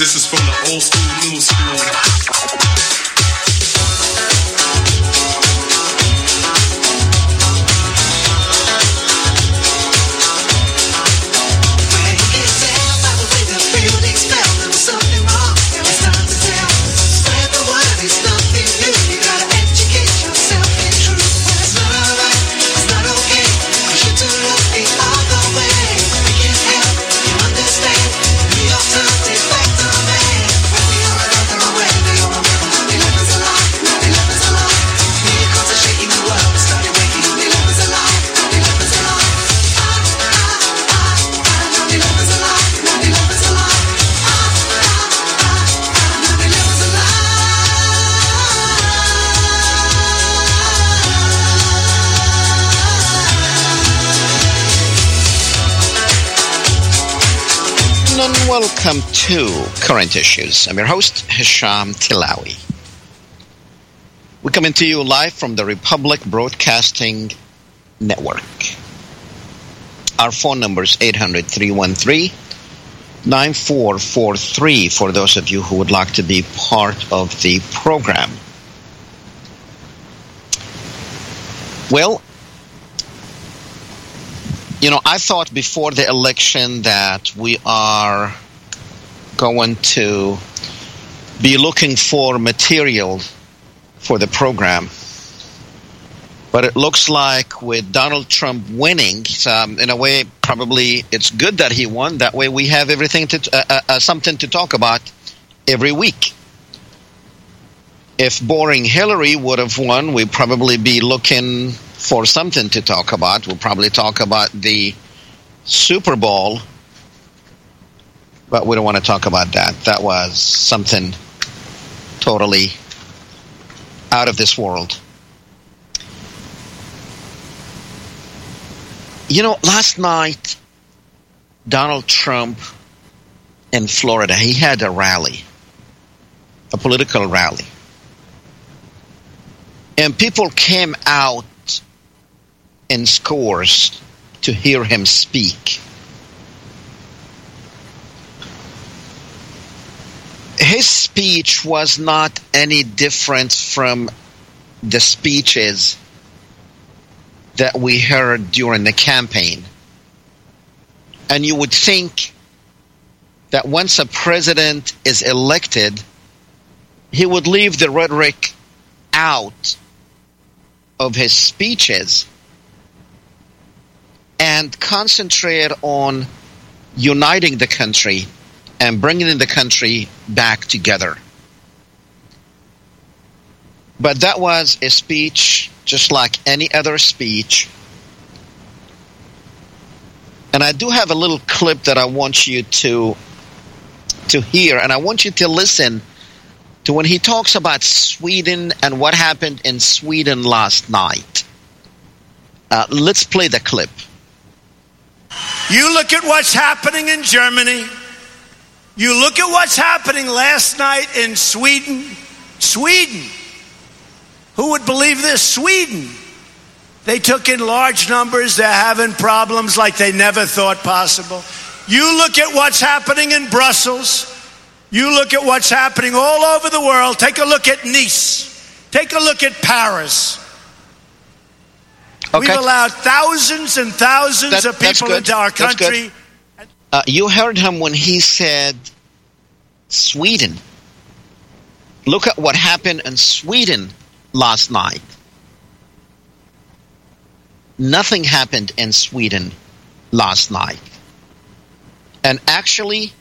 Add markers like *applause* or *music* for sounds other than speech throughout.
This is from the old school, new school. Welcome to Current Issues. I'm your host, Hesham Tillawi. We're coming to you live from the Republic Broadcasting Network. Our phone number is 800 313 9443 for those of you who would like to be part of the program. Well, you know, I thought before the election that we are going to be looking for material for the program. But it looks like with Donald Trump winning, um, in a way, probably it's good that he won. That way, we have everything to uh, uh, uh, something to talk about every week. If boring Hillary would have won, we'd probably be looking for something to talk about. We'll probably talk about the Super Bowl, but we don't want to talk about that. That was something totally out of this world. You know, last night, Donald Trump in Florida, he had a rally, a political rally. And people came out in scores to hear him speak. His speech was not any different from the speeches that we heard during the campaign. And you would think that once a president is elected, he would leave the rhetoric out of his speeches and concentrate on uniting the country and bringing the country back together. But that was a speech just like any other speech. And I do have a little clip that I want you to to hear and I want you to listen to when he talks about Sweden and what happened in Sweden last night. Uh, let's play the clip. You look at what's happening in Germany. You look at what's happening last night in Sweden. Sweden. Who would believe this? Sweden. They took in large numbers. They're having problems like they never thought possible. You look at what's happening in Brussels. You look at what's happening all over the world. Take a look at Nice. Take a look at Paris. Okay. We've allowed thousands and thousands That- of people into our country. Uh, you heard him when he said Sweden. Look at what happened in Sweden last night. Nothing happened in Sweden last night. And actually,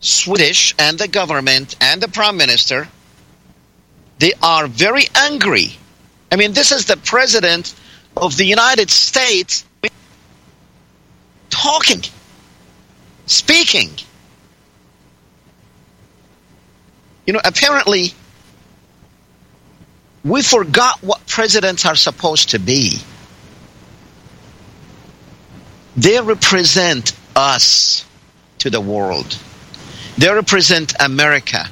Swedish and the government and the prime minister, they are very angry. I mean, this is the president of the United States talking speaking. You know, apparently, we forgot what presidents are supposed to be. They represent us to the world, they represent America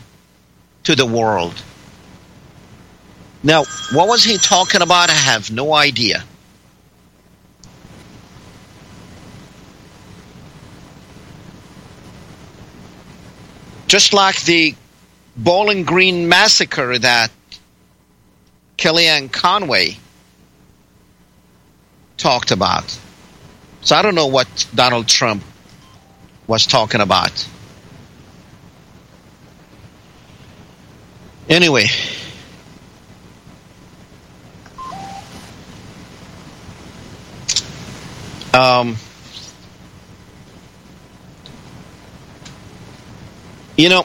to the world. Now, what was he talking about? I have no idea. Just like the Bowling Green massacre that Kellyanne Conway talked about. So I don't know what Donald Trump was talking about. Anyway, um, you know,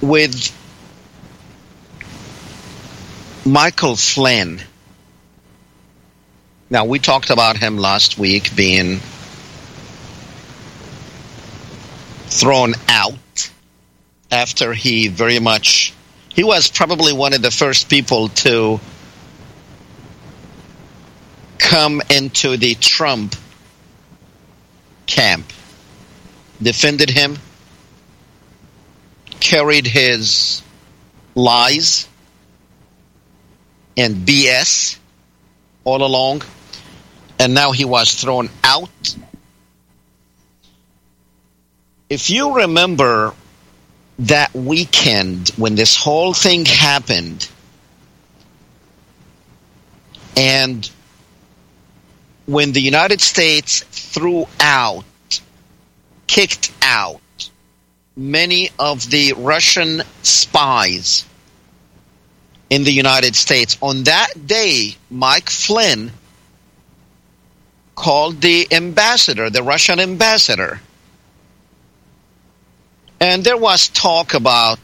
with Michael Flynn, now we talked about him last week being thrown out after he very much he was probably one of the first people to come into the Trump camp, defended him, carried his lies and BS all along, and now he was thrown out. If you remember that weekend when this whole thing happened, and when the United States threw out, kicked out many of the Russian spies in the United States, on that day, Mike Flynn called the ambassador, the Russian ambassador, and there was talk about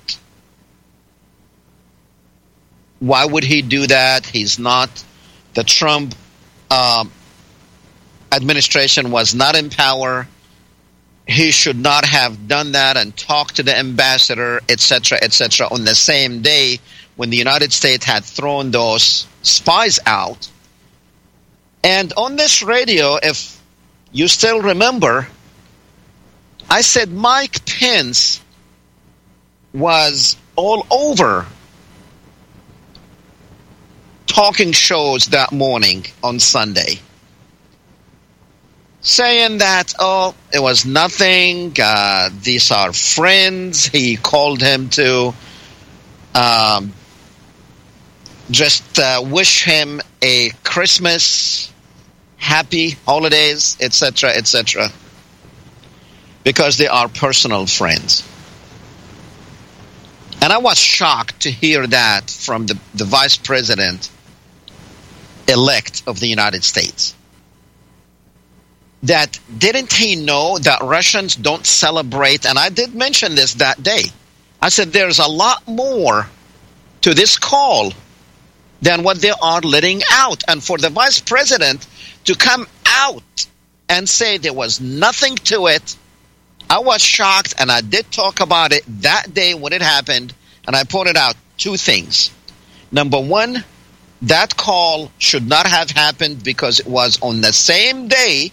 why would he do that? He's not the Trump um, administration was not in power. He should not have done that and talked to the ambassador, etc., etc., on the same day when the United States had thrown those spies out. And on this radio, if you still remember, I said Mike Pence was all over talking shows that morning on Sunday, saying that, oh, it was nothing, uh, these are friends. He called him to um, just uh, wish him a Christmas, happy holidays, etc., etc because they are personal friends. And I was shocked to hear that from the, the vice president elect of the United States. That didn't he know that Russians don't celebrate? And I did mention this that day. I said there's a lot more to this call than what they are letting out. And for the vice president to come out and say there was nothing to it, I was shocked, and I did talk about it that day when it happened, and I pointed out two things. Number one, that call should not have happened because it was on the same day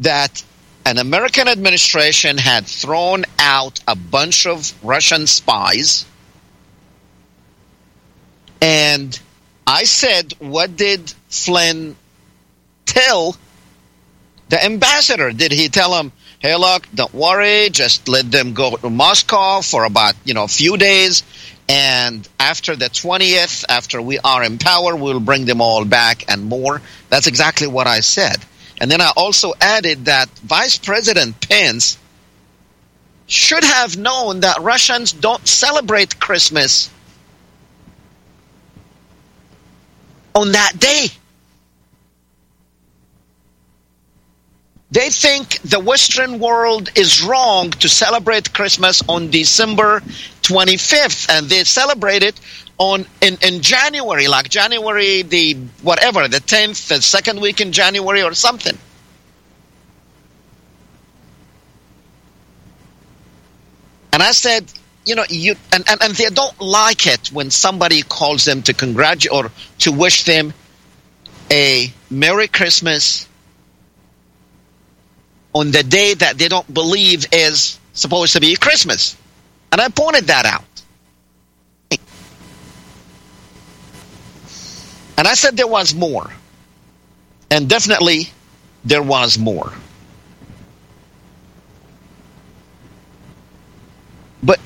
that an American administration had thrown out a bunch of Russian spies. And I said, what did Flynn tell the ambassador? Did he tell him, hey, look, don't worry, just let them go to Moscow for about, you know, a few days. And after the 20th, after we are in power, we'll bring them all back and more. That's exactly what I said. And then I also added that Vice President Pence should have known that Russians don't celebrate Christmas on that day. They think the Western world is wrong to celebrate Christmas on December 25th, and they celebrate it on in, in January, like January the whatever, the 10th, the second week in January or something. And I said, you know, you and, and, and they don't like it when somebody calls them to congratulate or to wish them a Merry Christmas on the day that they don't believe is supposed to be Christmas. And I pointed that out. And I said there was more. And definitely there was more. But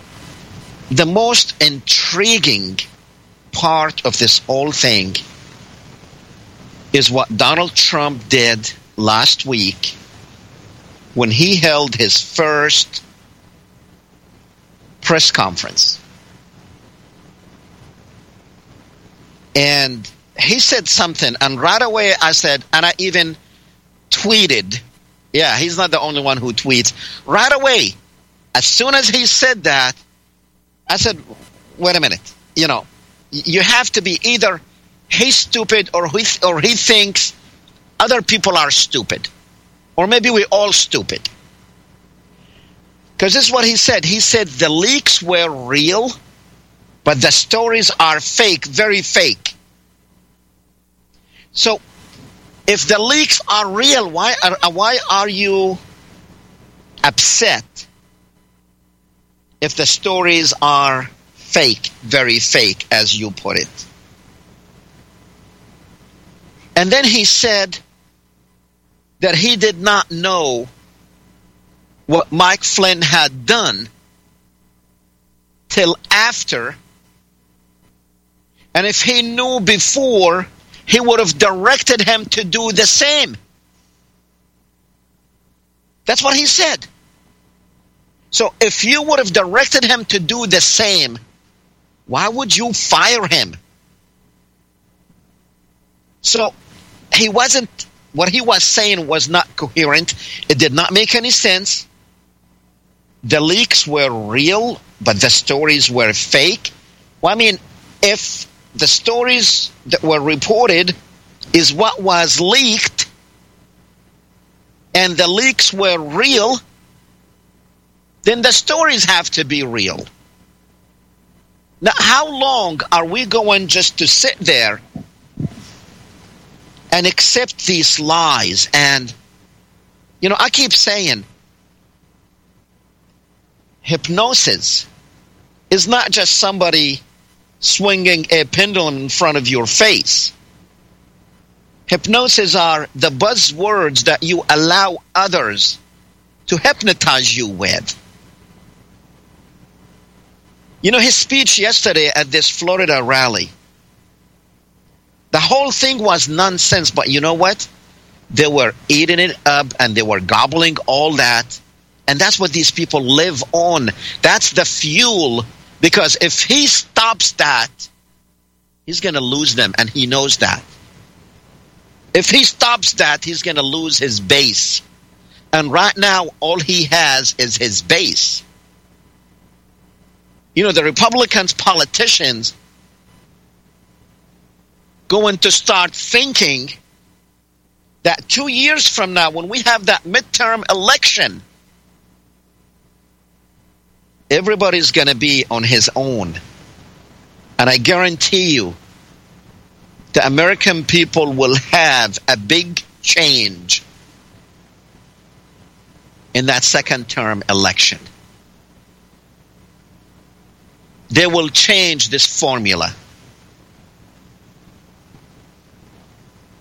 the most intriguing part of this whole thing is what Donald Trump did last week when he held his first press conference. And he said something, and right away I said, and I even tweeted, yeah, he's not the only one who tweets. Right away, as soon as he said that, I said, wait a minute, you know, you have to be either he's stupid or he, or he thinks other people are stupid. Or maybe we're all stupid. Because this is what he said. He said the leaks were real, but the stories are fake, very fake. So, if the leaks are real, why are, uh, why are you upset if the stories are fake, very fake, as you put it? And then he said that he did not know what Mike Flynn had done till after. And if he knew before, he would have directed him to do the same. That's what he said. So if you would have directed him to do the same, why would you fire him? So he wasn't, what he was saying was not coherent. It did not make any sense. The leaks were real, but the stories were fake. Well, I mean, if the stories that were reported is what was leaked and the leaks were real, then the stories have to be real. Now, how long are we going just to sit there and accept these lies? And, you know, I keep saying hypnosis is not just somebody swinging a pendulum in front of your face. Hypnosis are the buzzwords that you allow others to hypnotize you with. You know, his speech yesterday at this Florida rally, the whole thing was nonsense, but you know what? They were eating it up and they were gobbling all that. And that's what these people live on. That's the fuel because if he stops that, he's going to lose them, and he knows that. If he stops that, he's going to lose his base. And right now, all he has is his base. You know, the Republicans, politicians, going to start thinking that two years from now, when we have that midterm election, everybody's going to be on his own. And I guarantee you, the American people will have a big change in that second term election. They will change this formula.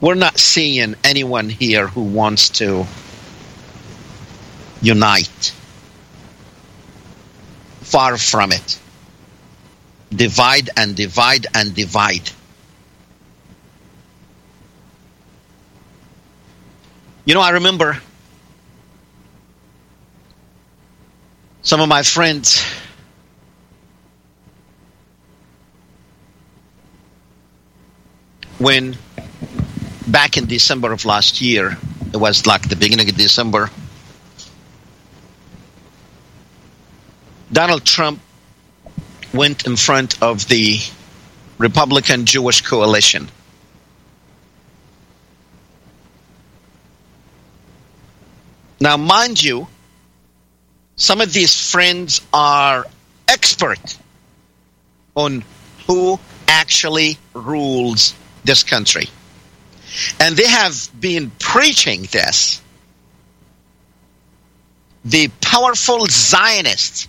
We're not seeing anyone here who wants to unite. Far from it. Divide and divide and divide. You know, I remember some of my friends when back in December of last year, it was like the beginning of December, Donald Trump went in front of the Republican Jewish coalition. Now, mind you, some of these friends are expert on who actually rules this country. And they have been preaching this. The powerful Zionists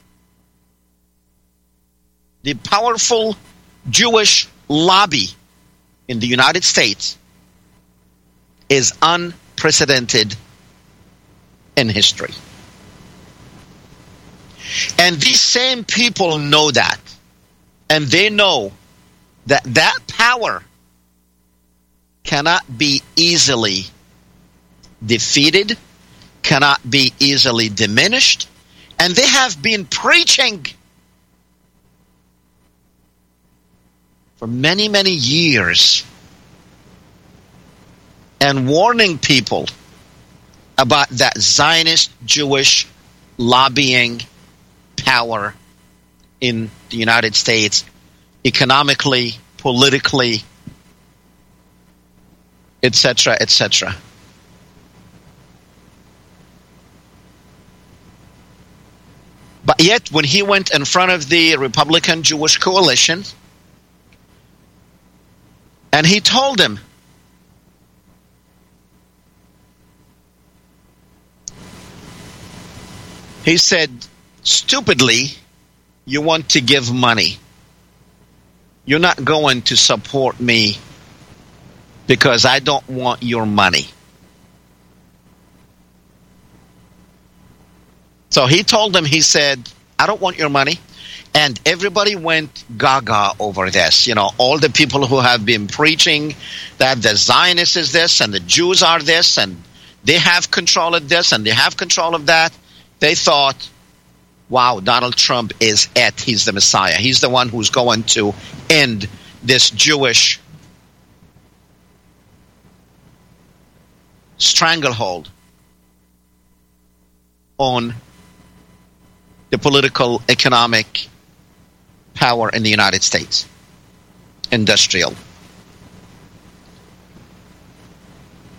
the powerful Jewish lobby in the United States is unprecedented in history. And these same people know that. And they know that that power cannot be easily defeated, cannot be easily diminished, and they have been preaching for many, many years and warning people about that Zionist Jewish lobbying power in the United States, economically, politically, etc., etc. But yet, when he went in front of the Republican Jewish coalition, and he told them, he said, stupidly, you want to give money. You're not going to support me because I don't want your money. So he told them, he said, I don't want your money. And everybody went gaga over this. You know, all the people who have been preaching that the Zionists is this and the Jews are this and they have control of this and they have control of that. They thought, wow, Donald Trump is it. He's the Messiah. He's the one who's going to end this Jewish stranglehold on the political, economic power in the United States, industrial.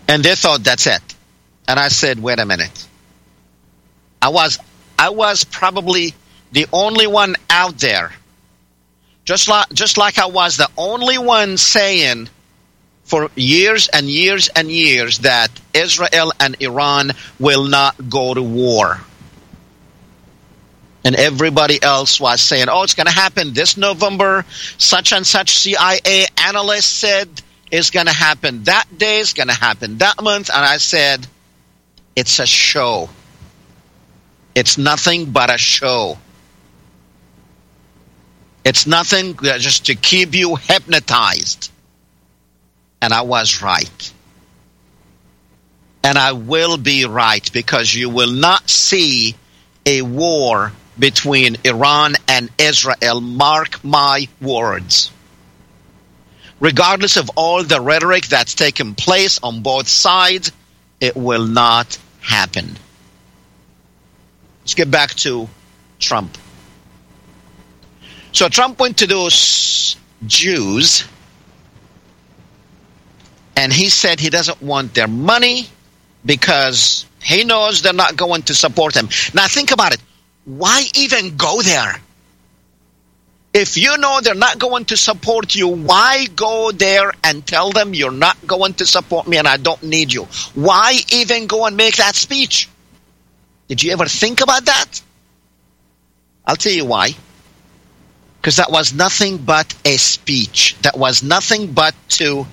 And they thought that's it. And I said, wait a minute. I was I was probably the only one out there. Just like just like I was the only one saying for years and years and years that Israel and Iran will not go to war. And everybody else was saying, oh, it's going to happen this November. Such and such CIA analyst said it's going to happen that day, it's going to happen that month. And I said, it's a show. It's nothing but a show. It's nothing just to keep you hypnotized. And I was right. And I will be right because you will not see a war between Iran and Israel. Mark my words. Regardless of all the rhetoric that's taken place on both sides, it will not happen. Let's get back to Trump. So Trump went to those Jews and he said he doesn't want their money because he knows they're not going to support him. Now think about it. Why even go there? If you know they're not going to support you, why go there and tell them you're not going to support me and I don't need you? Why even go and make that speech? Did you ever think about that? I'll tell you why. Because that was nothing but a speech. That was nothing but to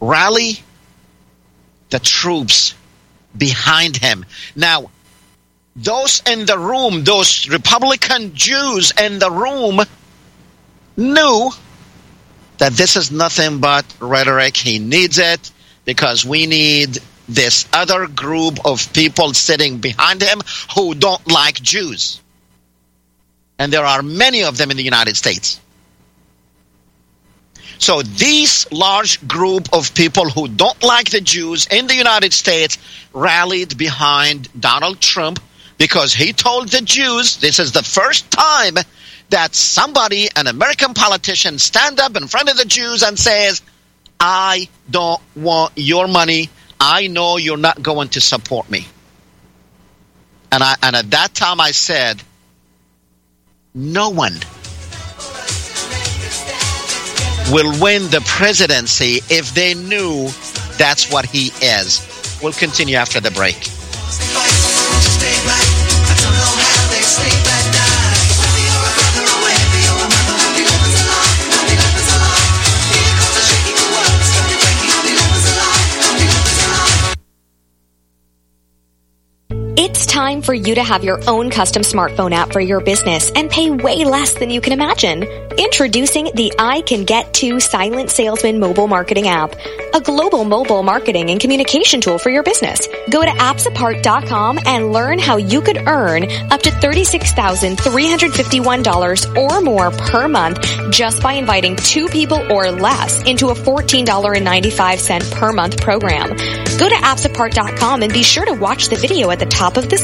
rally the troops behind him. Now, those in the room, those Republican Jews in the room, knew that this is nothing but rhetoric. He needs it because we need this other group of people sitting behind him who don't like Jews. And there are many of them in the United States. So this large group of people who don't like the Jews in the United States rallied behind Donald Trump because he told the Jews this is the first time that somebody, an American politician, stand up in front of the Jews and says, I don't want your money. I know you're not going to support me. And I and at that time I said, no one will win the presidency if they knew that's what he is. We'll continue after the break. sleep. Time for you to have your own custom smartphone app for your business and pay way less than you can imagine. Introducing the I Can Get To Silent Salesman mobile marketing app, a global mobile marketing and communication tool for your business. Go to appsapart.com and learn how you could earn up to $36,351 or more per month just by inviting two people or less into a $14.95 per month program. Go to appsapart.com and be sure to watch the video at the top of the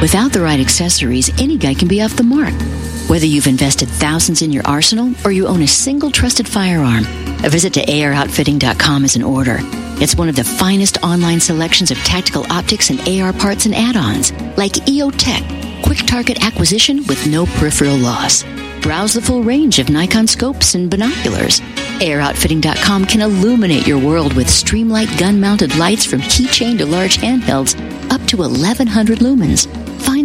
Without the right accessories, any guy can be off the mark. Whether you've invested thousands in your arsenal or you own a single trusted firearm, a visit to AROutfitting.com is in order. It's one of the finest online selections of tactical optics and AR parts and add-ons, like EOTech, quick target acquisition with no peripheral loss. Browse the full range of Nikon scopes and binoculars. AROutfitting.com can illuminate your world with Streamlight gun-mounted lights from keychain to large handhelds up to 1100 lumens. Find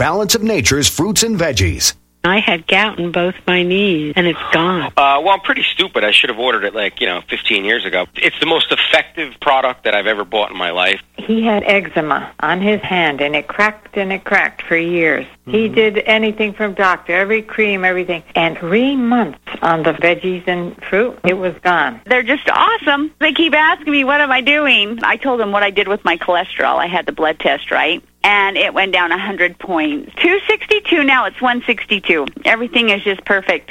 Balance of Nature's fruits and veggies. I had gout in both my knees, and it's gone. Uh, well, I'm pretty stupid. I should have ordered it like, you know, 15 years ago. It's the most effective product that I've ever bought in my life. He had eczema on his hand, and it cracked and it cracked for years. Mm-hmm. He did anything from doctor, every cream, everything. And three months on the veggies and fruit, it was gone. They're just awesome. They keep asking me, what am I doing? I told them what I did with my cholesterol. I had the blood test, right? And it went down 100 points. 262, now it's 162. Everything is just perfect.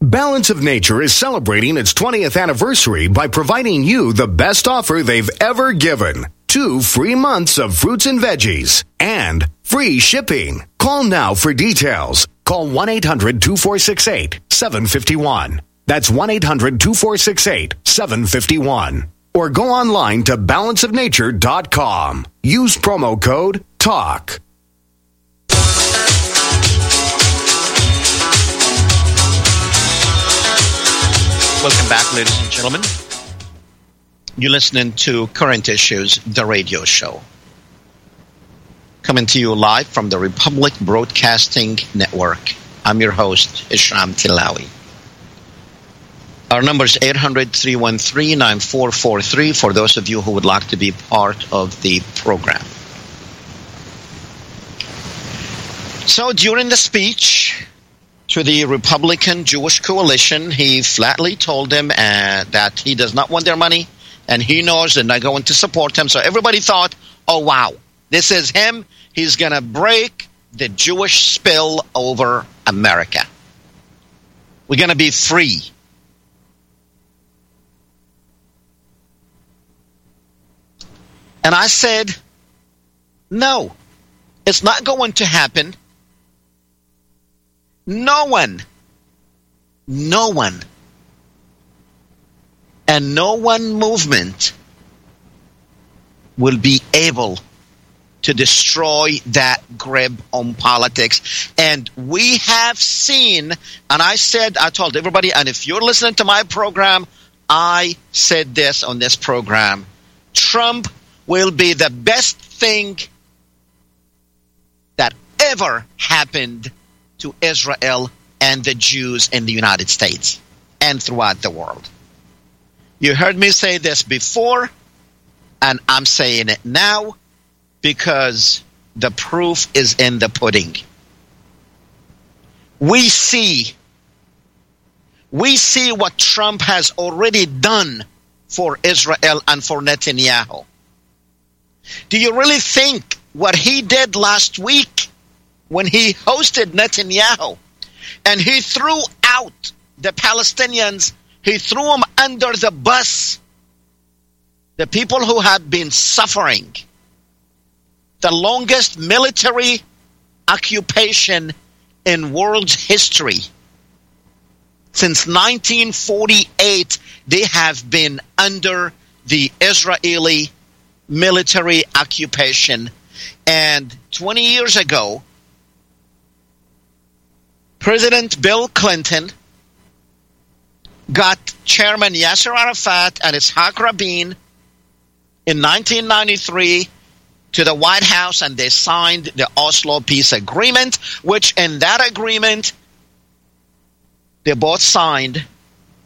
Balance of Nature is celebrating its 20th anniversary by providing you the best offer they've ever given. Two free months of fruits and veggies and free shipping. Call now for details. Call 1-800-2468-751. That's 1-800-2468-751. Or go online to balanceofnature.com. Use promo code TALK. Welcome back, ladies and gentlemen. You're listening to Current Issues, the radio show. Coming to you live from the Republic Broadcasting Network. I'm your host, Hesham Tillawi. Our number is 800 313 9443 for those of you who would like to be part of the program. So during the speech to the Republican Jewish coalition, he flatly told them uh, that he does not want their money and he knows they're not going to support him. So everybody thought, oh, wow, this is him. He's going to break the Jewish spill over America. We're going to be free. And I said, no, it's not going to happen. No one, no one, and no one movement will be able to destroy that grip on politics. And we have seen, and I said, I told everybody, and if you're listening to my program, I said this on this program. Trump will be the best thing that ever happened to Israel and the Jews in the United States and throughout the world. You heard me say this before, and I'm saying it now because the proof is in the pudding. We see we see what Trump has already done for Israel and for Netanyahu. Do you really think what he did last week when he hosted Netanyahu and he threw out the Palestinians, he threw them under the bus. The people who had been suffering the longest military occupation in world history. Since 1948, they have been under the Israeli military occupation. And 20 years ago, President Bill Clinton got Chairman Yasser Arafat and Itzhak Rabin in 1993 to the White House and they signed the Oslo Peace Agreement, which in that agreement, they both signed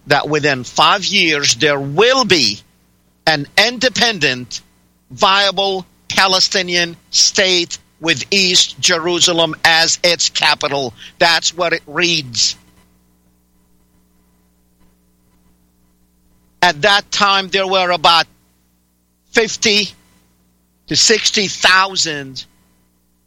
that within five years there will be an independent, viable Palestinian state with East Jerusalem as its capital. That's what it reads. At that time, there were about 50 to 60,000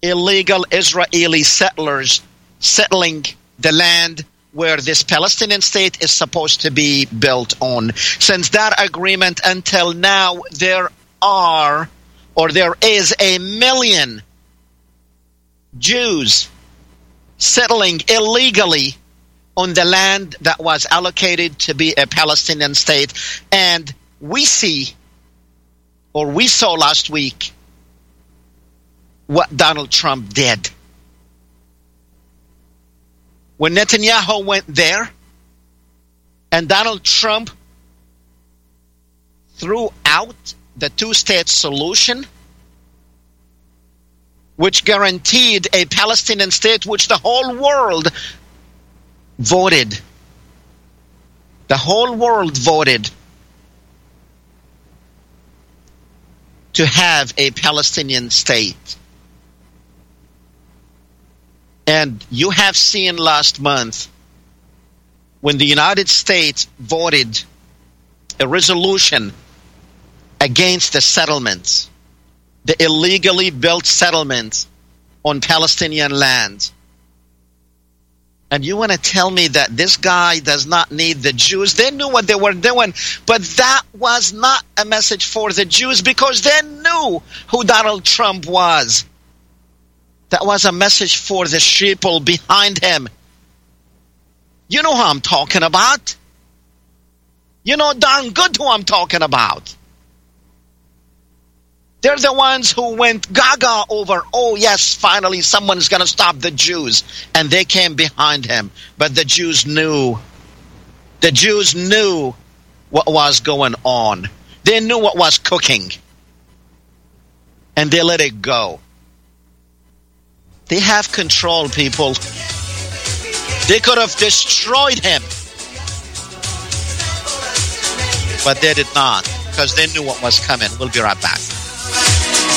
illegal Israeli settlers settling the land where this Palestinian state is supposed to be built on. Since that agreement until now, there are or there is a million Jews settling illegally on the land that was allocated to be a Palestinian state. And we see, or we saw last week, what Donald Trump did. When Netanyahu went there and Donald Trump threw out the two state solution, which guaranteed a Palestinian state, which the whole world voted. The whole world voted to have a Palestinian state. And you have seen last month when the United States voted a resolution against the settlements, the illegally built settlements on Palestinian land. And you want to tell me that this guy does not need the Jews? They knew what they were doing, but that was not a message for the Jews because they knew who Donald Trump was. That was a message for the sheeple behind him. You know who I'm talking about. You know darn good who I'm talking about. They're the ones who went gaga over, oh yes, finally someone's going to stop the Jews. And they came behind him. But the Jews knew. The Jews knew what was going on. They knew what was cooking. And they let it go. They have control, people. They could have destroyed him. But they did not because they knew what was coming. We'll be right back.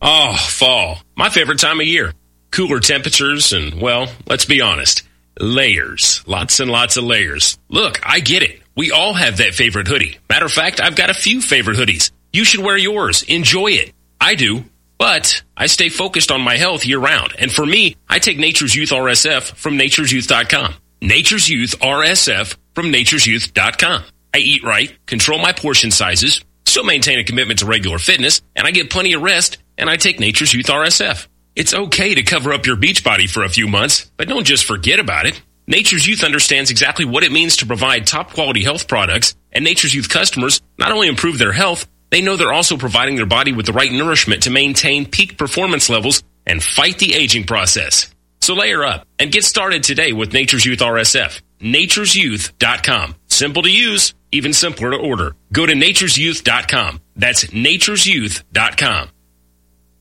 Oh, fall. My favorite time of year. Cooler temperatures and, well, let's be honest, layers. Lots and lots of layers. Look, I get it. We all have that favorite hoodie. Matter of fact, I've got a few favorite hoodies. You should wear yours. Enjoy it. I do. But I stay focused on my health year round. And for me, I take Nature's Youth RSF from nature'syouth.com. Nature's Youth RSF from nature'syouth.com. I eat right, control my portion sizes, still maintain a commitment to regular fitness, and I get plenty of rest, and I take Nature's Youth RSF. It's okay to cover up your beach body for a few months, but don't just forget about it. Nature's Youth understands exactly what it means to provide top quality health products, and Nature's Youth customers not only improve their health, they know they're also providing their body with the right nourishment to maintain peak performance levels and fight the aging process. So layer up and get started today with Nature's Youth RSF. Nature'sYouth.com. Simple to use, even simpler to order. Go to nature'syouth.com. That's nature'syouth.com.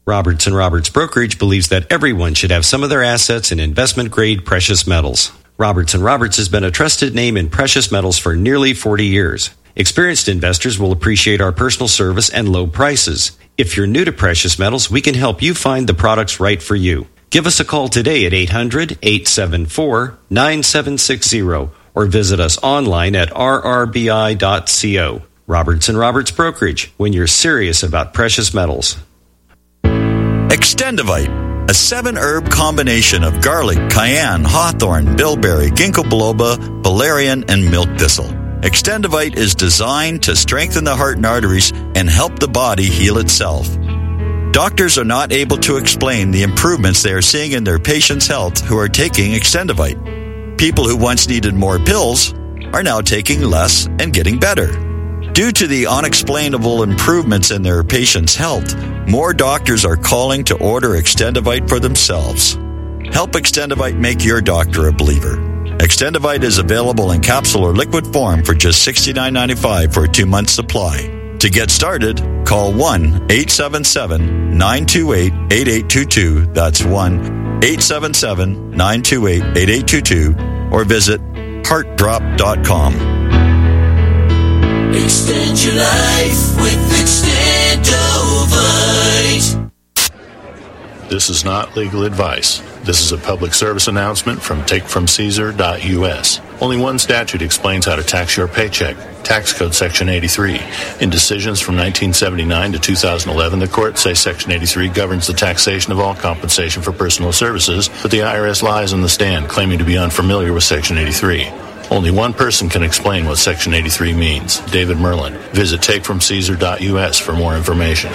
Roberts and Roberts Brokerage believes that everyone should have some of their assets in investment grade precious metals. Roberts and Roberts has been a trusted name in precious metals for nearly 40 years. Experienced investors will appreciate our personal service and low prices. If you're new to precious metals, we can help you find the products right for you. Give us a call today at 800 874 9760 or visit us online at rrbi.co. Roberts and Roberts Brokerage, when you're serious about precious metals. Extendivite, a seven herb combination of garlic, cayenne, hawthorn, bilberry, ginkgo biloba, valerian, and milk thistle. Extendivite is designed to strengthen the heart and arteries and help the body heal itself. Doctors are not able to explain the improvements they are seeing in their patients' health who are taking Extendivite. People who once needed more pills are now taking less and getting better. Due to the unexplainable improvements in their patients' health, more doctors are calling to order Extendivite for themselves. Help Extendivite make your doctor a believer. Extendivite is available in capsule or liquid form for just $69.95 for a two month supply. To get started, call 1 877 928 8822. That's 1 877 928 8822 or visit heartdrop.com. Extend your life with Extendovite. This is not legal advice. This is a public service announcement from takefromcaesar.us. Only one statute explains how to tax your paycheck. Tax Code Section 83. In decisions from 1979 to 2011, the courts say Section 83 governs the taxation of all compensation for personal services, but the IRS lies on the stand, claiming to be unfamiliar with Section 83. Only one person can explain what Section 83 means David Merlin. Visit takefromcaesar.us for more information.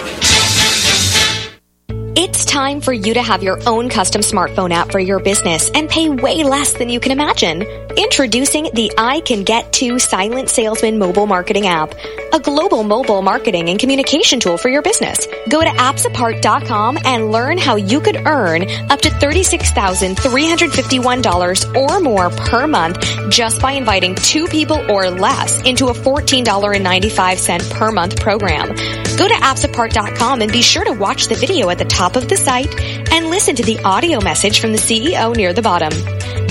Time for you to have your own custom smartphone app for your business and pay way less than you can imagine. Introducing the I Can Get To Silent Salesman mobile marketing app, a global mobile marketing and communication tool for your business. Go to appsapart.com and learn how you could earn up to $36,351 or more per month just by inviting two people or less into a $14.95 per month program. Go to appsapart.com and be sure to watch the video at the top of the site and listen to the audio message from the CEO near the bottom.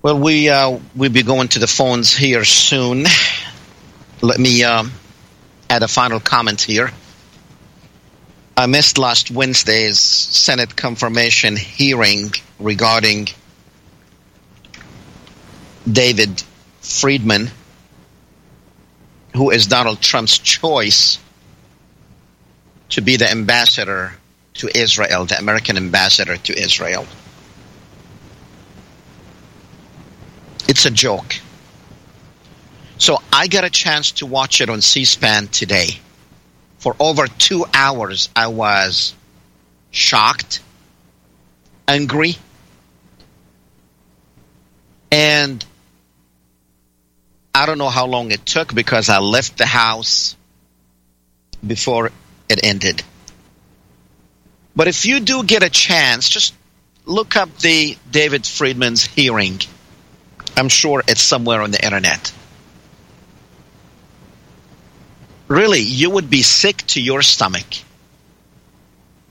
Well, we uh, we'll be going to the phones here soon. Let me um, add a final comment here. I missed last Wednesday's Senate confirmation hearing regarding David Friedman, who is Donald Trump's choice to be the ambassador to Israel, the American ambassador to Israel. It's a joke. So I got a chance to watch it on C SPAN today. For over two hours, I was shocked, angry, and I don't know how long it took because I left the house before it ended. But if you do get a chance, just look up the David Friedman's hearing. I'm sure it's somewhere on the internet. Really, you would be sick to your stomach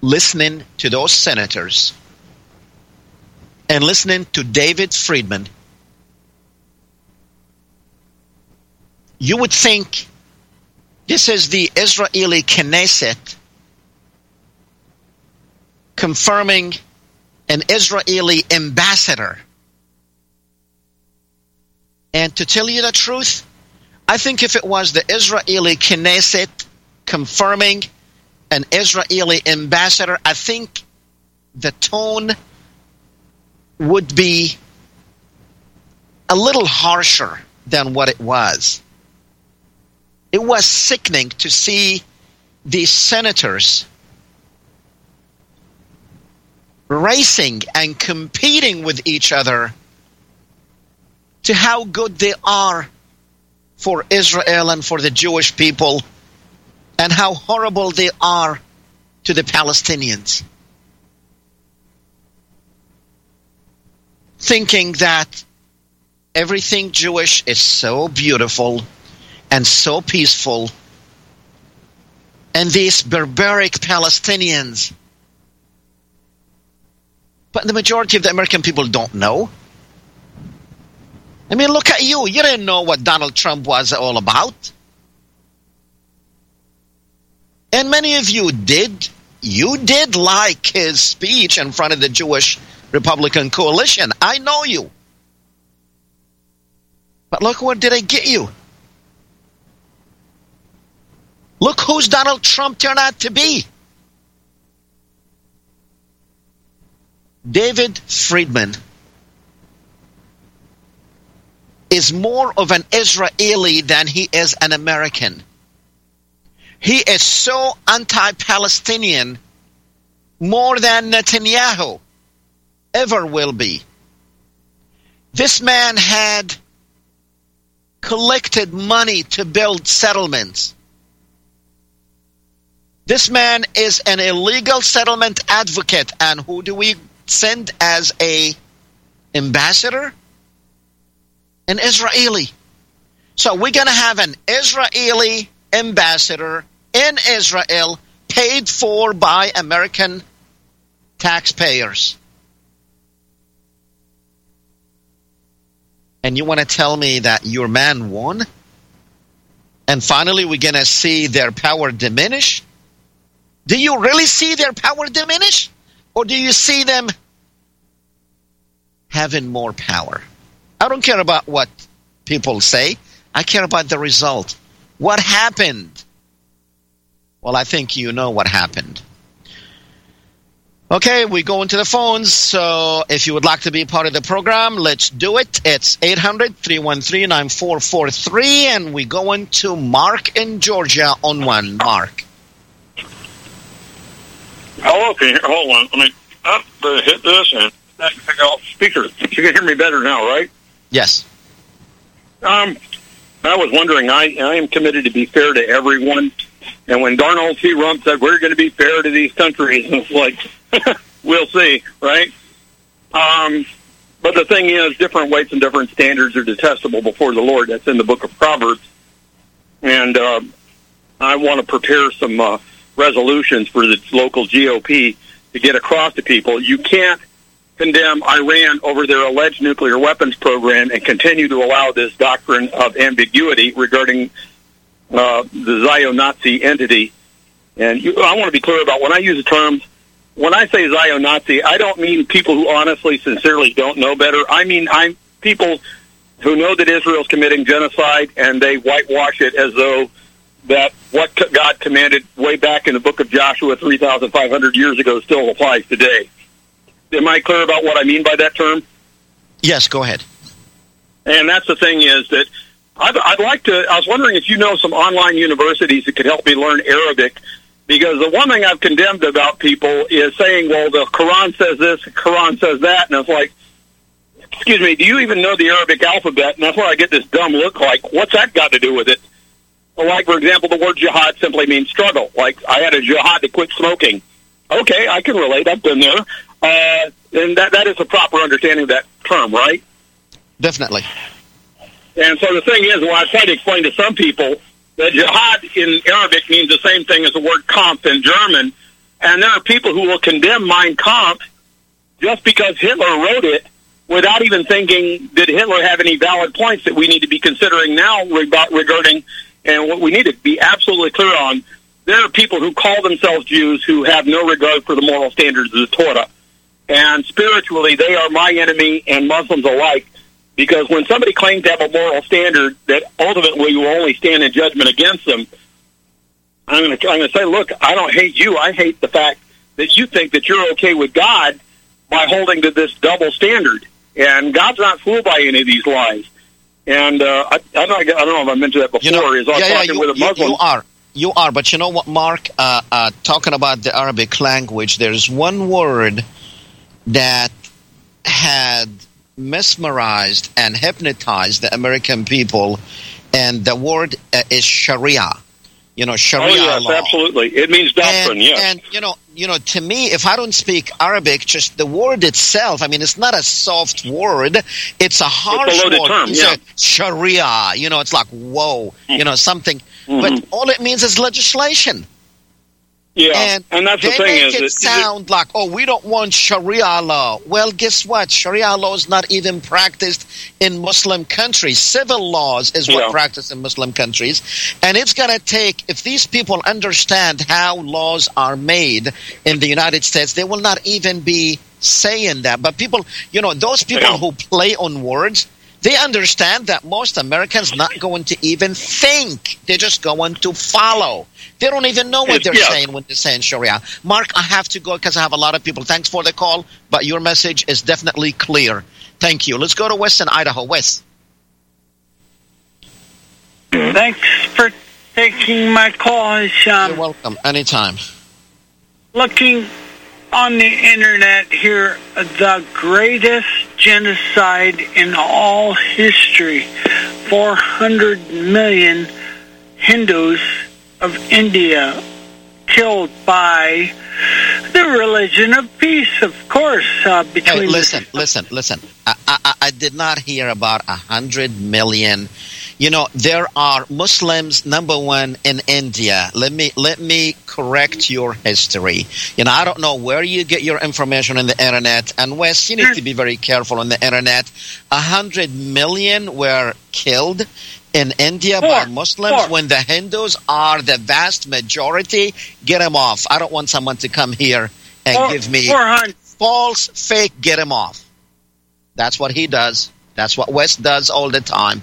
listening to those senators and listening to David Friedman. You would think This is the Israeli Knesset confirming an Israeli ambassador. And to tell you the truth, I think if it was the Israeli Knesset confirming an Israeli ambassador, I think the tone would be a little harsher than what it was. It was sickening to see these senators racing and competing with each other to how good they are for Israel and for the Jewish people and how horrible they are to the Palestinians. Thinking that everything Jewish is so beautiful and so peaceful, and these barbaric Palestinians. But the majority of the American people don't know. I mean, look at you. You didn't know what Donald Trump was all about. And many of you did. You did like his speech in front of the Jewish Republican coalition. I know you. But look what did I get you? Look who's Donald Trump turned out to be. David Friedman is more of an Israeli than he is an American. He is so anti Palestinian more than Netanyahu ever will be. This man had collected money to build settlements. This man is an illegal settlement advocate, and who do we send as a ambassador? An Israeli. So we're going to have an Israeli ambassador in Israel paid for by American taxpayers. And you want to tell me that your man won? And finally, we're going to see their power diminish? Do you really see their power diminish? Or do you see them having more power? I don't care about what people say. I care about the result. What happened? Well, I think you know what happened. Okay, we go into the phones. So if you would like to be part of the program, let's do it. It's 800 313 9443. And we go into Mark in Georgia on one. Mark. Hello, can you hold on? Let me hit this and take off speaker. You can hear me better now, right? Yes. Um, I was wondering. I I am committed to be fair to everyone, and when Darnold T. Rump said we're going to be fair to these countries, *laughs* it's like *laughs* we'll see, right? Um, but the thing is, different weights and different standards are detestable before the Lord. That's in the book of Proverbs, and uh, I want to prepare some. Uh, resolutions for the local GOP to get across to people. You can't condemn Iran over their alleged nuclear weapons program and continue to allow this doctrine of ambiguity regarding uh, the Zion-Nazi entity. And you, I want to be clear about when I use the terms, when I say Zion-Nazi, I don't mean people who honestly, sincerely don't know better. I mean I'm people who know that Israel's committing genocide and they whitewash it as though that what God commanded way back in the book of Joshua 3,500 years ago still applies today. Am I clear about what I mean by that term? Yes, go ahead. And that's the thing is that I'd, I'd like to, I was wondering if you know some online universities that could help me learn Arabic because the one thing I've condemned about people is saying, well, the Quran says this, the Quran says that, and it's like, excuse me, do you even know the Arabic alphabet? And that's where I get this dumb look like, what's that got to do with it? Like, for example, the word jihad simply means struggle. Like, I had a jihad to quit smoking. Okay, I can relate. I've been there. Uh, and that, that is a proper understanding of that term, right? Definitely. And so the thing is, well, I try to explain to some people that jihad in Arabic means the same thing as the word Kampf in German. And there are people who will condemn Mein Kampf just because Hitler wrote it without even thinking, did Hitler have any valid points that we need to be considering now regarding And what we need to be absolutely clear on, there are people who call themselves Jews who have no regard for the moral standards of the Torah. And spiritually, they are my enemy and Muslims alike. Because when somebody claims to have a moral standard that ultimately will only stand in judgment against them, I'm going to I'm going to say, look, I don't hate you. I hate the fact that you think that you're okay with God by holding to this double standard. And God's not fooled by any of these lies. And uh, I, I'm not, I don't know if I mentioned that before. You know, is I was yeah, yeah, talking you, with a you- Muslim. you are. You are, but you know what, Mark? Uh, uh, talking about the Arabic language, there's one word that had mesmerized and hypnotized the American people, and the word uh, is Sharia. You know, Sharia oh yes, law. absolutely. It means doctrine. And, yes. and you know, you know, to me, if I don't speak Arabic, just the word itself, I mean, it's not a soft word; it's a harsh loaded word. term, It's yeah. a Sharia, you know, it's like whoa, you know, something. Mhm. But all it means is legislation. Yeah, and and that's they the thing make is, it is it- sound like, oh, we don't want Sharia law. Well, guess what? Sharia law is not even practiced in Muslim countries. Civil laws is what Yeah. practiced in Muslim countries. And it's going to take, if these people understand how laws are made in the United States, they will not even be saying that. But people, you know, those people Yeah. who play on words, they understand that most Americans not going to even think. They're just going to follow. They don't even know what they're yeah. saying when they're saying Sharia. Mark, I have to go because I have a lot of people. Thanks for the call, but your message is definitely clear. Thank you. Let's go to Western Idaho. West. Thanks for taking my call. It's, um, You're welcome. Anytime. looking on the internet here, the greatest genocide in all history. 400 million Hindus of India killed by the religion of peace, of course, uh, between listen, listen, listen. I, I, I did not hear about a hundred million. You know, there are Muslims. Number one in India. Let me let me correct your history. You know, I don't know where you get your information on the internet. And Wes, you need to be very careful on the internet. A hundred million were killed in India by Muslims four. when the Hindus are the vast majority. Get them off. I don't want someone to come here and Four- give me false, fake, get him off. That's what he does. That's what West does all the time.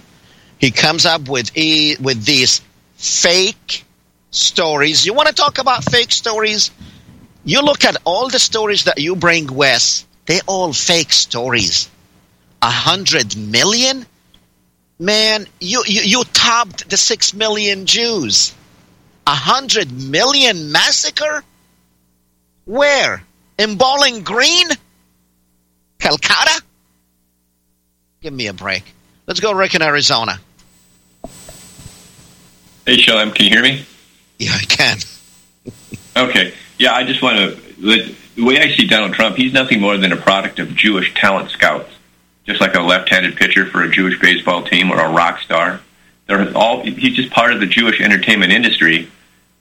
He comes up with e- with these fake stories. You want to talk about fake stories? You look at all the stories that you bring, Wes. They're all fake stories. A hundred million, man. You you, you topped the six million Jews. A hundred million massacre. Where? In Bowling Green? Calcutta? Give me a break. Let's go Rick in Arizona. Hey, Shalom, can you hear me? Yeah, I can. Okay. Yeah, I just want to. The the way I see Donald Trump, he's nothing more than a product of Jewish talent scouts, just like a left-handed pitcher for a Jewish baseball team or a rock star. They're all. He's just part of the Jewish entertainment industry,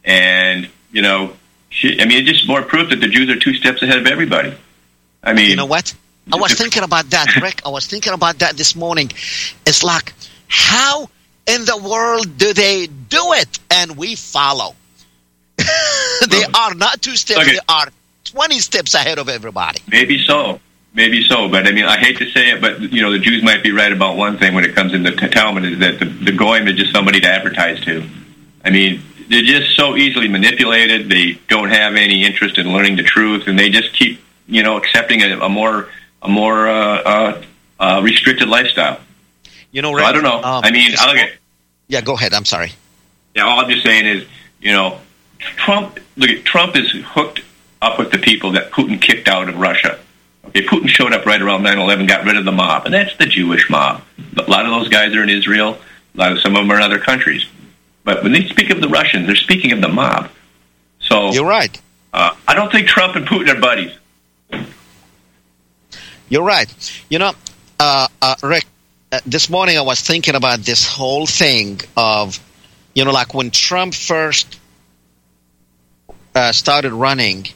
and you know, shit, I mean, it's just more proof that the Jews are two steps ahead of everybody. I mean, You know what? I was thinking about that, Rick. I was thinking about that this morning. It's like, how in the world do they do it? And we follow. *laughs* they are not two steps, Okay. they are 20 steps ahead of everybody. Maybe so. Maybe so. But I mean, I hate to say it, but you know, the Jews might be right about one thing when it comes into the Talmud is that the, the goyim is just somebody to advertise to. I mean, they're just so easily manipulated. They don't have any interest in learning the truth, and they just keep, you know, accepting a, a more a more uh, uh, uh, restricted lifestyle. You know, So I don't know. um, I mean, just- I look at yeah, go ahead. I'm sorry. yeah, all I'm just saying is, you know, Trump. Look, Trump is hooked up with the people that Putin kicked out of Russia. Okay, Putin showed up right around 9/11, got rid of the mob, and that's the Jewish mob. A lot of those guys are in Israel. A lot of some of them are in other countries. But when they speak of the Russians, they're speaking of the mob. So you're right. Uh, I don't think Trump and Putin are buddies. You're right. You know, uh, uh, Rick, this morning I was thinking about this whole thing of, you know, like when Trump first uh, started running,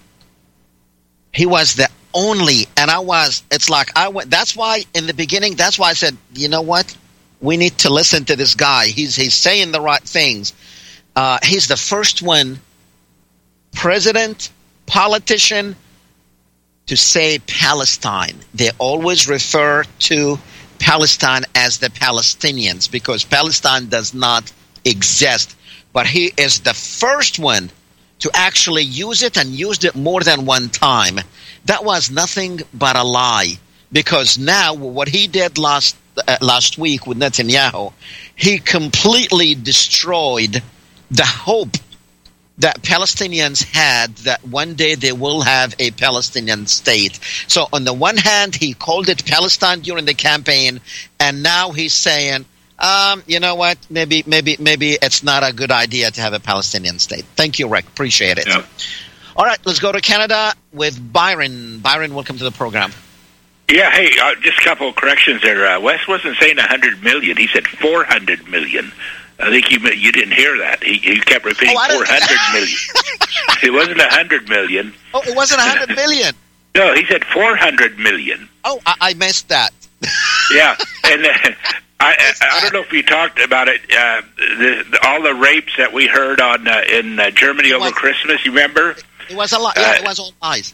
he was the only, and I was, it's like I went, that's why in the beginning, that's why I said, you know what? we need to listen to this guy. He's he's saying the right things. Uh, he's the first one, president, politician, to say Palestine. They always refer to Palestine as the Palestinians because Palestine does not exist. But he is the first one to actually use it and used it more than one time. That was nothing but a lie because now what he did last uh, last week with Netanyahu, he completely destroyed the hope that Palestinians had that one day they will have a Palestinian state. So on the one hand, he called it Palestine during the campaign, and now he's saying, um, you know what? Maybe, maybe, maybe it's not a good idea to have a Palestinian state. Thank you, Rick. Appreciate it. All right, let's go to Canada with Byron. Byron, welcome to the program. Yeah, hey, uh, just a couple of corrections there. Uh, Wes wasn't saying 100 million; he said 400 million. I think you you didn't hear that. He, he kept repeating Oh, didn't- 400 *laughs* million. it wasn't a 100 million. Oh, it wasn't a 100 million. No, he said 400 million. Oh, I, I missed that. *laughs* Yeah, and uh, I, I I don't know if you talked about it. Uh, the, the, all the rapes that we heard on uh, in uh, Germany over Christmas. You remember? It was a lot. Yeah, it was all lies.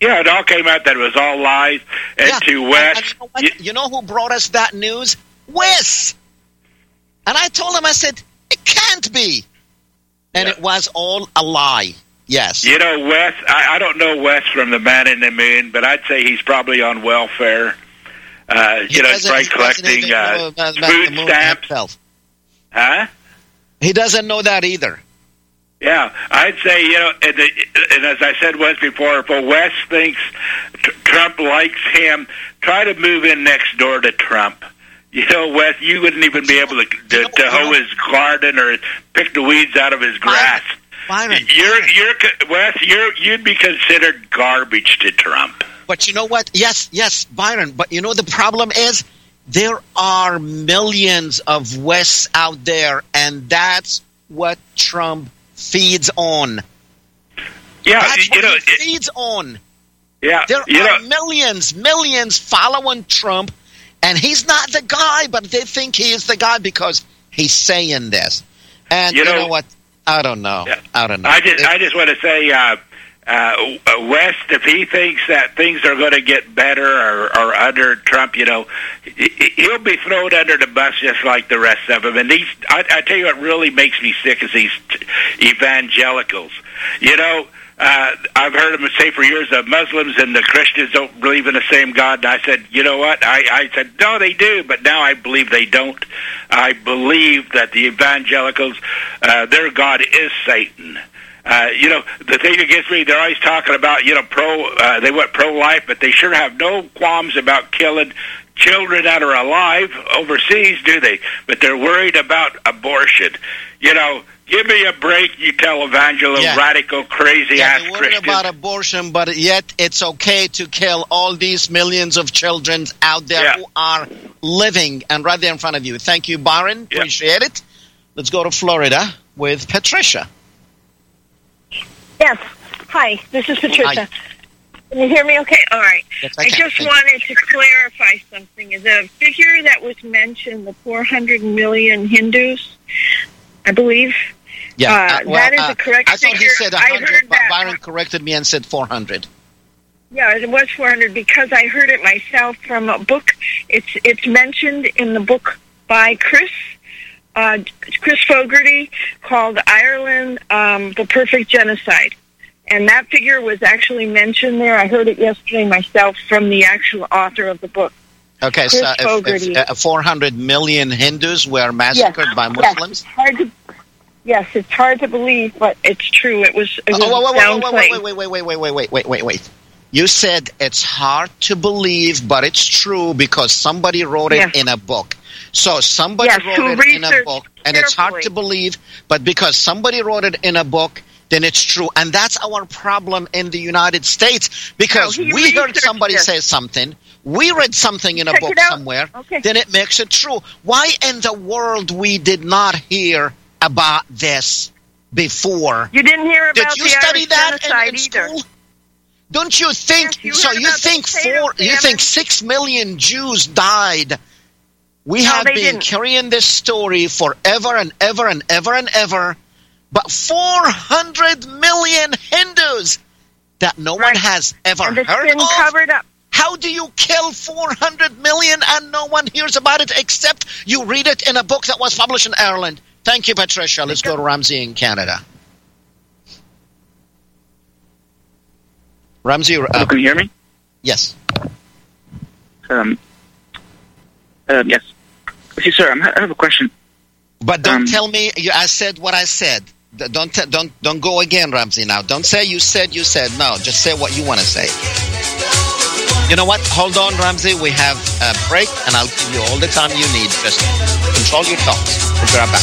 Yeah, it all came out that it was all lies. And Yeah, to and- Wes, and you, know? You know who brought us that news? Wes. And I told him, I said, it can't be. And it was all a lie. Yes. You know, Wes, I, I don't know Wes from the Man in the Moon, but I'd say he's probably on welfare. Uh, you know, he's probably he collecting know uh, about- about food stamps. himself. Huh? He doesn't know that either. Yeah, I'd say, you know, and, the, and as I said once before, if a Wes thinks Trump likes him, try to move in next door to Trump. You know, Wes, you wouldn't even be able to, to, to hoe his garden or pick the weeds out of his grass. Byron, You're, you're, co- Wes, you're, you'd be considered garbage to Trump. But you know what? Yes, yes, Byron. But you know the problem is there are millions of Wests out there, and that's what Trump feeds on. Yeah, that's you what know, he feeds on. Yeah, There are know, millions, millions following Trump, and he's not the guy, but they think he is the guy because he's saying this. And you, You know, know- what? I don't know. I don't know. I just, I just want to say, uh, uh, West, if he thinks that things are going to get better or, or under Trump, you know, he- he'll be thrown under the bus just like the rest of them. And these, I, I tell you, what really makes me sick is these evangelicals. You know, uh, I've heard them say for years that Muslims and the Christians don't believe in the same God. And I said, you know what? I, I said, no, they do. But now I believe they don't. I believe that the evangelicals, uh, their God is Satan. Uh, you know, the thing against me, they're always talking about, you know, pro, uh, they want pro-life, but they sure have no qualms about killing children that are alive overseas, do they? But they're worried about abortion. You know, give me a break, you tell evangel Yeah. radical, crazy Yeah, ass they're worried Christians. about abortion, but yet it's okay to kill all these millions of children out there Yeah. who are living and right there in front of you. Thank you, Byron. Appreciate it. Let's go to Florida with Patricia. Yes. Hi, this is Patricia. Can you hear me okay? All right. Yes, I I, just Thank wanted to clarify something. The figure that was mentioned, the 400 million Hindus, I believe, Yeah, Uh, that is a correct I thought he figure. said I 100, heard but. Byron corrected me and said 400. yeah, it was 400 because I heard it myself from a book. It's it's mentioned in the book by Chris. Uh, Chris Fogarty called Ireland um, the perfect genocide. And that figure was actually mentioned there. I heard it yesterday myself from the actual author of the book. Okay, Chris so if, if uh, 400 million Hindus were massacred Yes, by. Muslims? It's hard to, yes, it's hard to believe, but it's true. It was, it was Oh, wait, wait, wait, wait, wait, wait, wait, wait, wait, wait, wait. You said it's hard to believe, but it's true because somebody wrote it Yes. in a book. So somebody Yes, wrote it in a book, and it's hard to believe, but because somebody wrote it in a book, then it's true. And that's our problem in the United States because No, he we heard somebody this. say something, we read something in a Check book somewhere, Okay. then it makes it true. Why in the world we did not hear about this before? You didn't hear about Did you the study Irish that in- genocide in either. school? Don't you think? Yes, you so you think four? You think six million Jews died We No, have been didn't. carrying this story forever and ever and ever and ever, but 400 million Hindus that no one has ever And heard been of. covered up. How do you kill 400 million and no one hears about it except you read it in a book that was published in Ireland? Thank you, Patricia. Let's go to Ramsey in Canada. Ramsey, uh, can you hear me? yes. Um, um, yes. See, sir, I'm, I have a question. But Um, don't tell me you, I said what I said. Don't don't don't go again, Ramsey. Now, don't say you said you said. No, just say what you want to say. You know what? Hold on, Ramsey. We have a break, and I'll give you all the time you need. Just control your thoughts. We'll be right back.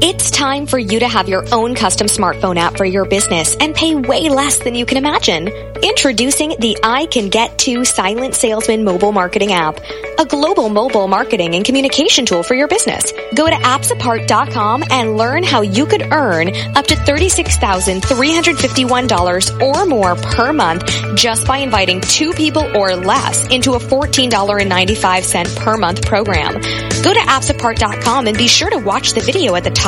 It's time for you to have your own custom smartphone app for your business and pay way less than you can imagine. Introducing the I Can Get To Silent Salesman mobile marketing app, a global mobile marketing and communication tool for your business. Go to appsapart.com and learn how you could earn up to $36,351 or more per month just by inviting two people or less into a $14.95 per month program. Go to appsapart.com and be sure to watch the video at the top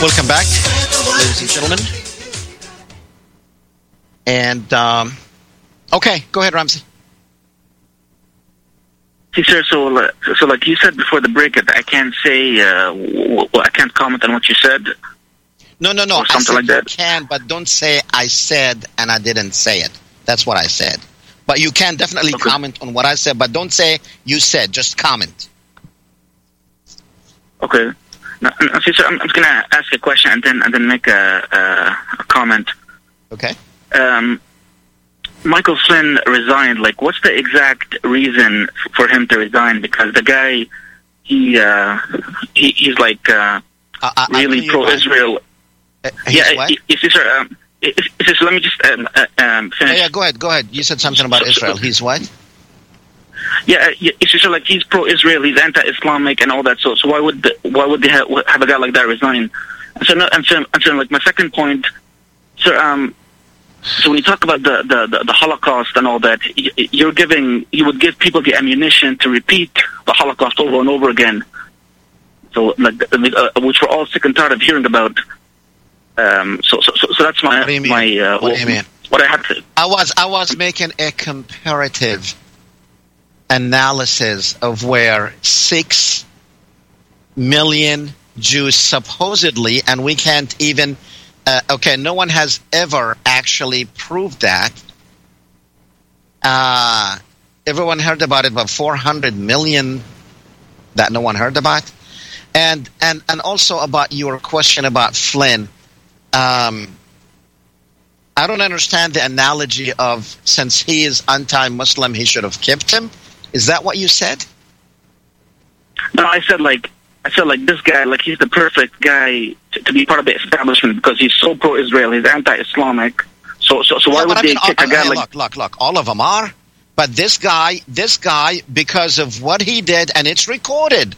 Welcome back, ladies and gentlemen. And um, okay, go ahead, Ramsey. See, sir, so, uh, so like you said before the break, I can't say, uh, w- w- I can't comment on what you said. No, no, no. Something like that. you can, but don't say I said and I didn't say it. That's what I said. But you can definitely comment on what I said, but don't say you said. Just comment. Okay. See, sir, I'm, I'm just gonna ask a question and then and then make a, a, a comment. Okay. Um, Michael Flynn resigned, like, what's the exact reason for him to resign? Because the guy, he, uh, he he's like uh, really pro-Israel. yeah, what? i- is this, uh, um, is, this, let me just um, uh, um, Yeah, finish. yeah, go ahead, go ahead. You said something about Israel. He's what? Yeah, uh, it's just like he's pro-Israel, he's anti-Islamic, and all that. So, so why would the, why would they have, have a guy like that resign? And so, no, and so, and so, like my second point, sir. Um, so when you talk about the, the, the, the Holocaust and all that, y- y- you're giving you would give people the ammunition to repeat the Holocaust over and over again. So, like, uh, which we're all sick and tired of hearing about. Um, so, so, so, so that's my my uh, What do you mean? what I had to. I was I was making a comparative analysis of where six million Jews supposedly, and we can't even. Uh, okay, no one has ever actually proved that. Uh, everyone heard about it, but 400 million that no one heard about, and and and also about your question about Flynn. Um, I don't understand the analogy of since he is anti-Muslim, he should have kept him. Is that what you said? No, I said like I said like this guy, like he's the perfect guy to, to be part of the establishment because he's so pro-Israel, he's anti-Islamic. So, so, so why Yeah, would I they mean, kick all- a guy hey, like? look, look, look. All of them are, but this guy, this guy, because of what he did, and it's recorded.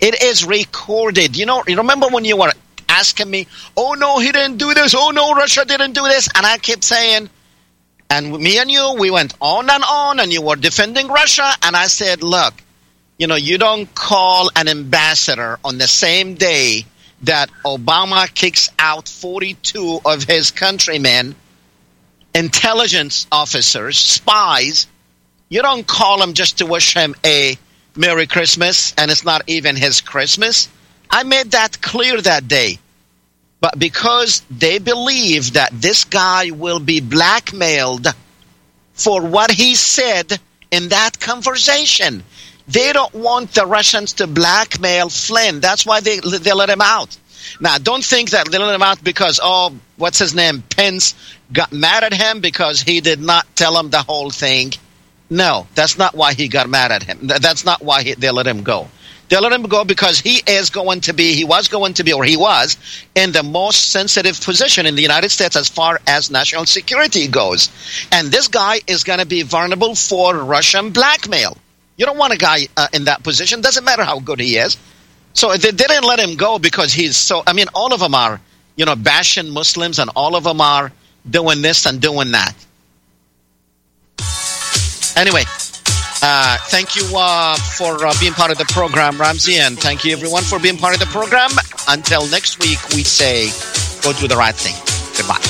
It is recorded. You know, you remember when you were asking me, "Oh no, he didn't do this. Oh no, Russia didn't do this," and I kept saying, and me and you, we went on and on, and you were defending Russia, and I said, "Look, you know, you don't call an ambassador on the same day that Obama kicks out 42 of his countrymen, intelligence officers, spies. You don't call him just to wish him a Merry Christmas, and it's not even his Christmas. I made that clear that day. But because they believe that this guy will be blackmailed for what he said in that conversation, they don't want the Russians to blackmail Flynn. That's why they they let him out. Now, don't think that they let him out because oh, what's his name, Pence got mad at him because he did not tell him the whole thing. No, that's not why he got mad at him. That's not why he, they let him go. They let him go because he is going to be, he was going to be, or he was in the most sensitive position in the United States as far as national security goes. And this guy is going to be vulnerable for Russian blackmail. You don't want a guy uh, in that position. Doesn't matter how good he is. So they didn't let him go because he's so. I mean, all of them are, you know, bashing Muslims, and all of them are doing this and doing that. Anyway, uh, thank you uh, for uh, being part of the program, Ramsey, and thank you everyone for being part of the program. Until next week, we say, go do the right thing. Goodbye.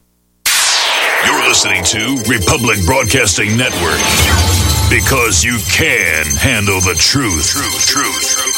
Listening to Republic Broadcasting Network because you can handle the truth. truth. Truth, truth.